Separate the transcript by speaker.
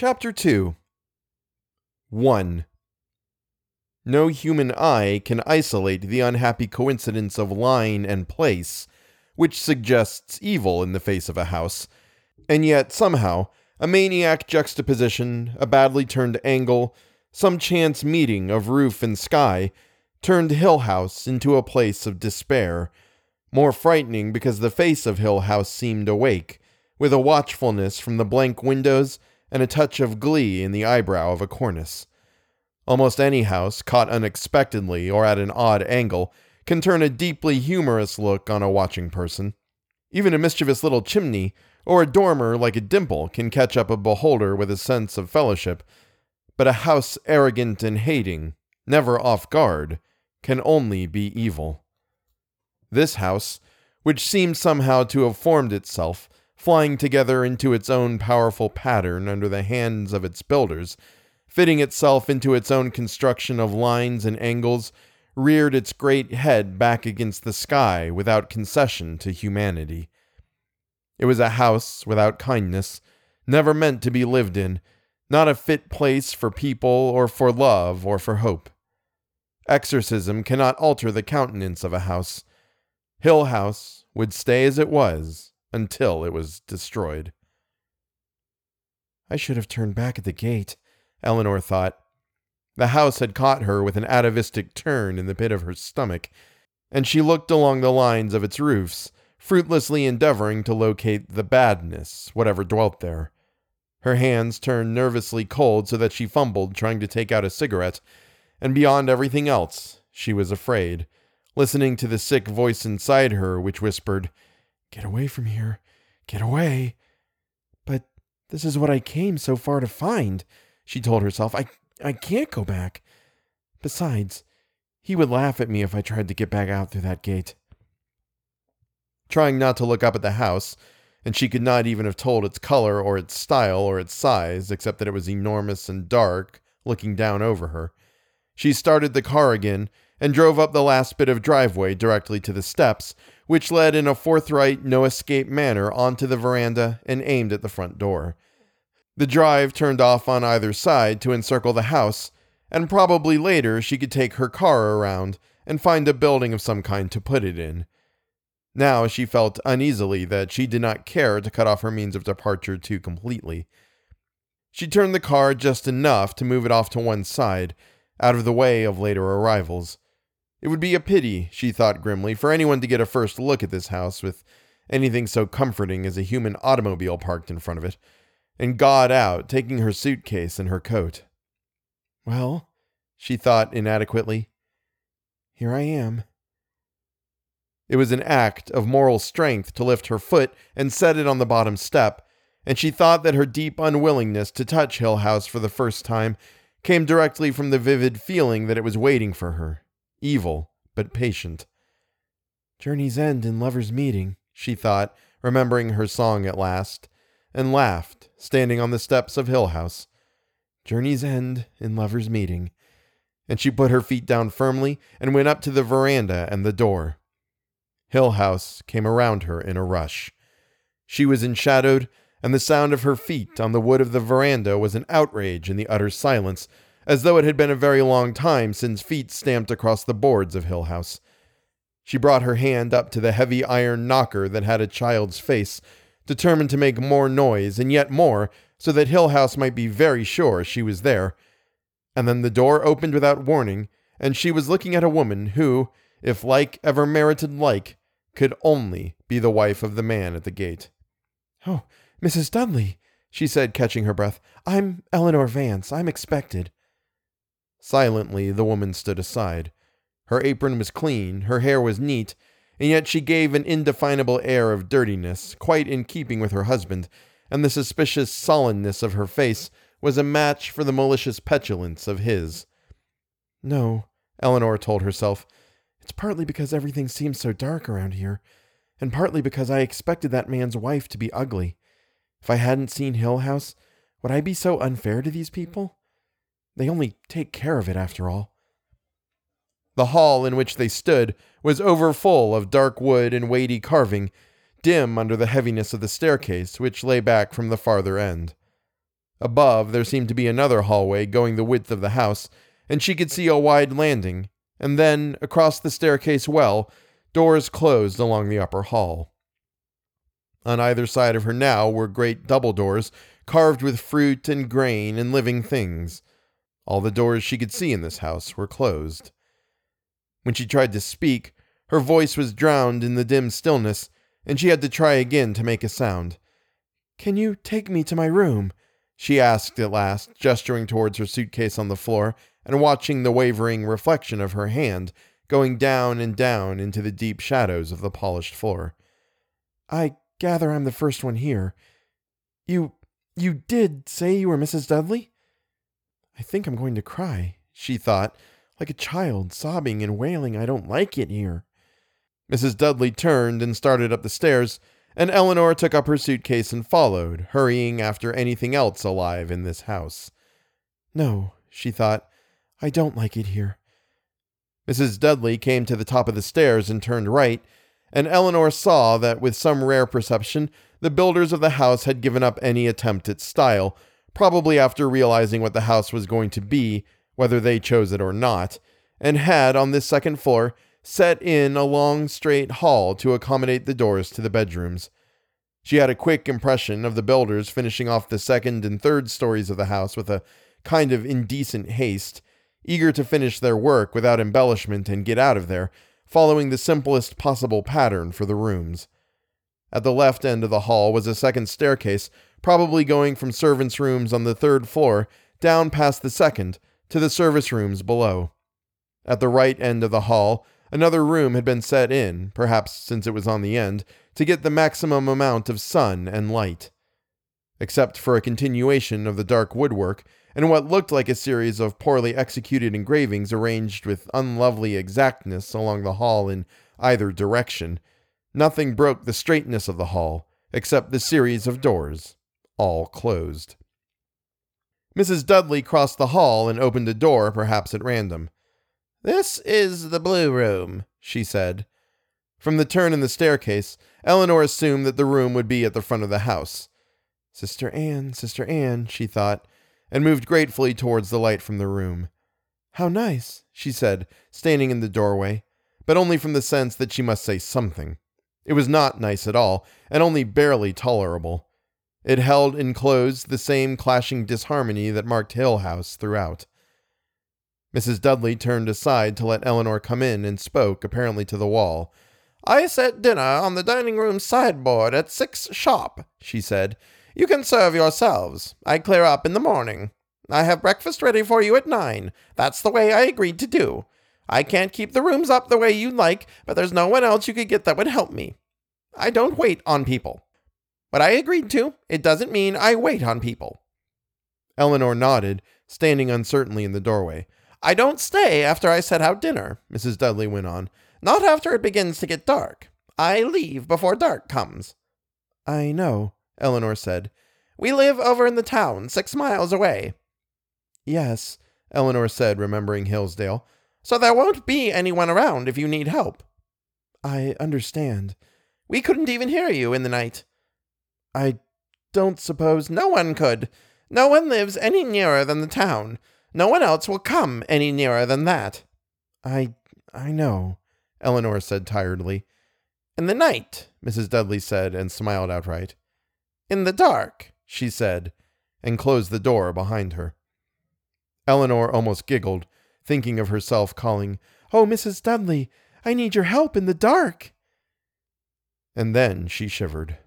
Speaker 1: Chapter 2 1. No human eye can isolate the unhappy coincidence of line and place, which suggests evil in the face of a house, and yet somehow a maniac juxtaposition, a badly turned angle, some chance meeting of roof and sky turned Hill House into a place of despair, more frightening because the face of Hill House seemed awake, with a watchfulness from the blank windows and a touch of glee in the eyebrow of a cornice. Almost any house, caught unexpectedly or at an odd angle, can turn a deeply humorous look on a watching person. Even a mischievous little chimney or a dormer like a dimple can catch up a beholder with a sense of fellowship. But a house arrogant and hating, never off guard, can only be evil. This house, which seemed somehow to have formed itself, flying together into its own powerful pattern under the hands of its builders, fitting itself into its own construction of lines and angles, reared its great head back against the sky without concession to humanity. It was a house without kindness, never meant to be lived in, not a fit place for people or for love or for hope. Exorcism cannot alter the countenance of a house. Hill House would stay as it was until it was destroyed. I should have turned back at the gate, Eleanor thought. The house had caught her with an atavistic turn in the pit of her stomach, and she looked along the lines of its roofs, fruitlessly endeavoring to locate the badness, whatever dwelt there. Her hands turned nervously cold so that she fumbled trying to take out a cigarette, and beyond everything else, she was afraid, listening to the sick voice inside her which whispered, Get away from here. Get away. But this is what I came so far to find she told herself. I, I can't go back. Besides, he would laugh at me if I tried to get back out through that gate. Trying not to look up at the house, and she could not even have told its color or its style or its size, except that it was enormous and dark, looking down over her. She started the car again and drove up the last bit of driveway directly to the steps, which led in a forthright, no escape manner onto the veranda and aimed at the front door. The drive turned off on either side to encircle the house, and probably later she could take her car around and find a building of some kind to put it in. Now she felt uneasily that she did not care to cut off her means of departure too completely. She turned the car just enough to move it off to one side, out of the way of later arrivals. It would be a pity, she thought grimly, for anyone to get a first look at this house with anything so comforting as a human automobile parked in front of it and got out, taking her suitcase and her coat. Well, she thought inadequately, here I am. It was an act of moral strength to lift her foot and set it on the bottom step, and she thought that her deep unwillingness to touch Hill House for the first time came directly from the vivid feeling that it was waiting for her, evil but patient. Journey's end in lover's meeting, she thought, remembering her song at last, and laughed, standing on the steps of Hill House. Journey's end in lover's meeting. And she put her feet down firmly and went up to the veranda and the door. Hill House came around her in a rush. She was enshadowed, and the sound of her feet on the wood of the veranda was an outrage in the utter silence, as though it had been a very long time since feet stamped across the boards of Hill House. She brought her hand up to the heavy iron knocker that had a child's face determined to make more noise and yet more, so that Hill House might be very sure she was there. And then the door opened without warning, and she was looking at a woman who, if like ever merited like, could only be the wife of the man at the gate. Oh, Mrs. Dudley, she said, catching her breath. I'm Eleanor Vance. I'm expected. Silently, the woman stood aside. Her apron was clean, her hair was neat, and yet she gave an indefinable air of dirtiness, quite in keeping with her husband, and the suspicious sullenness of her face was a match for the malicious petulance of his. No, Eleanor told herself, it's partly because everything seems so dark around here, and partly because I expected that man's wife to be ugly. If I hadn't seen Hill House, would I be so unfair to these people? They only take care of it after all. The hall in which they stood was overfull of dark wood and weighty carving, dim under the heaviness of the staircase which lay back from the farther end. Above, there seemed to be another hallway going the width of the house, and she could see a wide landing, and then, across the staircase well, doors closed along the upper hall. On either side of her now were great double doors, carved with fruit and grain and living things. All the doors she could see in this house were closed. When she tried to speak, her voice was drowned in the dim stillness, and she had to try again to make a sound. Can you take me to my room? she asked at last, gesturing towards her suitcase on the floor and watching the wavering reflection of her hand going down and down into the deep shadows of the polished floor. I gather I'm the first one here. You. you did say you were Mrs. Dudley? I think I'm going to cry, she thought, like a child, sobbing and wailing, I don't like it here. Mrs. Dudley turned and started up the stairs, and Eleanor took up her suitcase and followed, hurrying after anything else alive in this house. No, she thought, I don't like it here. Mrs. Dudley came to the top of the stairs and turned right, and Eleanor saw that with some rare perception, the builders of the house had given up any attempt at style, probably after realizing what the house was going to be, whether they chose it or not, and had, on this second floor, set in a long straight hall to accommodate the doors to the bedrooms. She had a quick impression of the builders finishing off the second and third stories of the house with a kind of indecent haste, eager to finish their work without embellishment and get out of there, following the simplest possible pattern for the rooms. At the left end of the hall was a second staircase, probably going from servants' rooms on the third floor down past the second to the service rooms below. At the right end of the hall, another room had been set in, perhaps since it was on the end, to get the maximum amount of sun and light. Except for a continuation of the dark woodwork, and what looked like a series of poorly executed engravings arranged with unlovely exactness along the hall in either direction. Nothing broke the straightness of the hall, except the series of doors, all closed. Mrs. Dudley crossed the hall and opened a door, perhaps at random. This is the blue room, she said. From the turn in the staircase, Eleanor assumed that the room would be at the front of the house. Sister Anne, Sister Anne, she thought, and moved gratefully towards the light from the room. How nice, she said, standing in the doorway, but only from the sense that she must say something. It was not nice at all, and only barely tolerable. It held enclosed the same clashing disharmony that marked Hill House throughout. Mrs. Dudley turned aside to let Eleanor come in and spoke, apparently to the wall. I set dinner on the dining room sideboard at six sharp, she said, you can serve yourselves. I clear up in the morning. I have breakfast ready for you at nine. That's the way I agreed to do. I can't keep the rooms up the way you'd like, but there's no one else you could get that would help me. I don't wait on people. But I agreed to. It doesn't mean I wait on people. Eleanor nodded, standing uncertainly in the doorway. I don't stay after I set out dinner, Mrs. Dudley went on. Not after it begins to get dark. I leave before dark comes. I know, Eleanor said. We live over in the town, six miles away. Yes, Eleanor said, remembering Hillsdale. So there won't be anyone around if you need help. I understand. We couldn't even hear you in the night. I don't suppose no one could. No one lives any nearer than the town. No one else will come any nearer than that. I I know, Eleanor said tiredly. In the night, Mrs. Dudley said, and smiled outright. In the dark, she said, and closed the door behind her. Eleanor almost giggled, thinking of herself calling, Oh, Mrs. Dudley, I need your help in the dark. And then she shivered.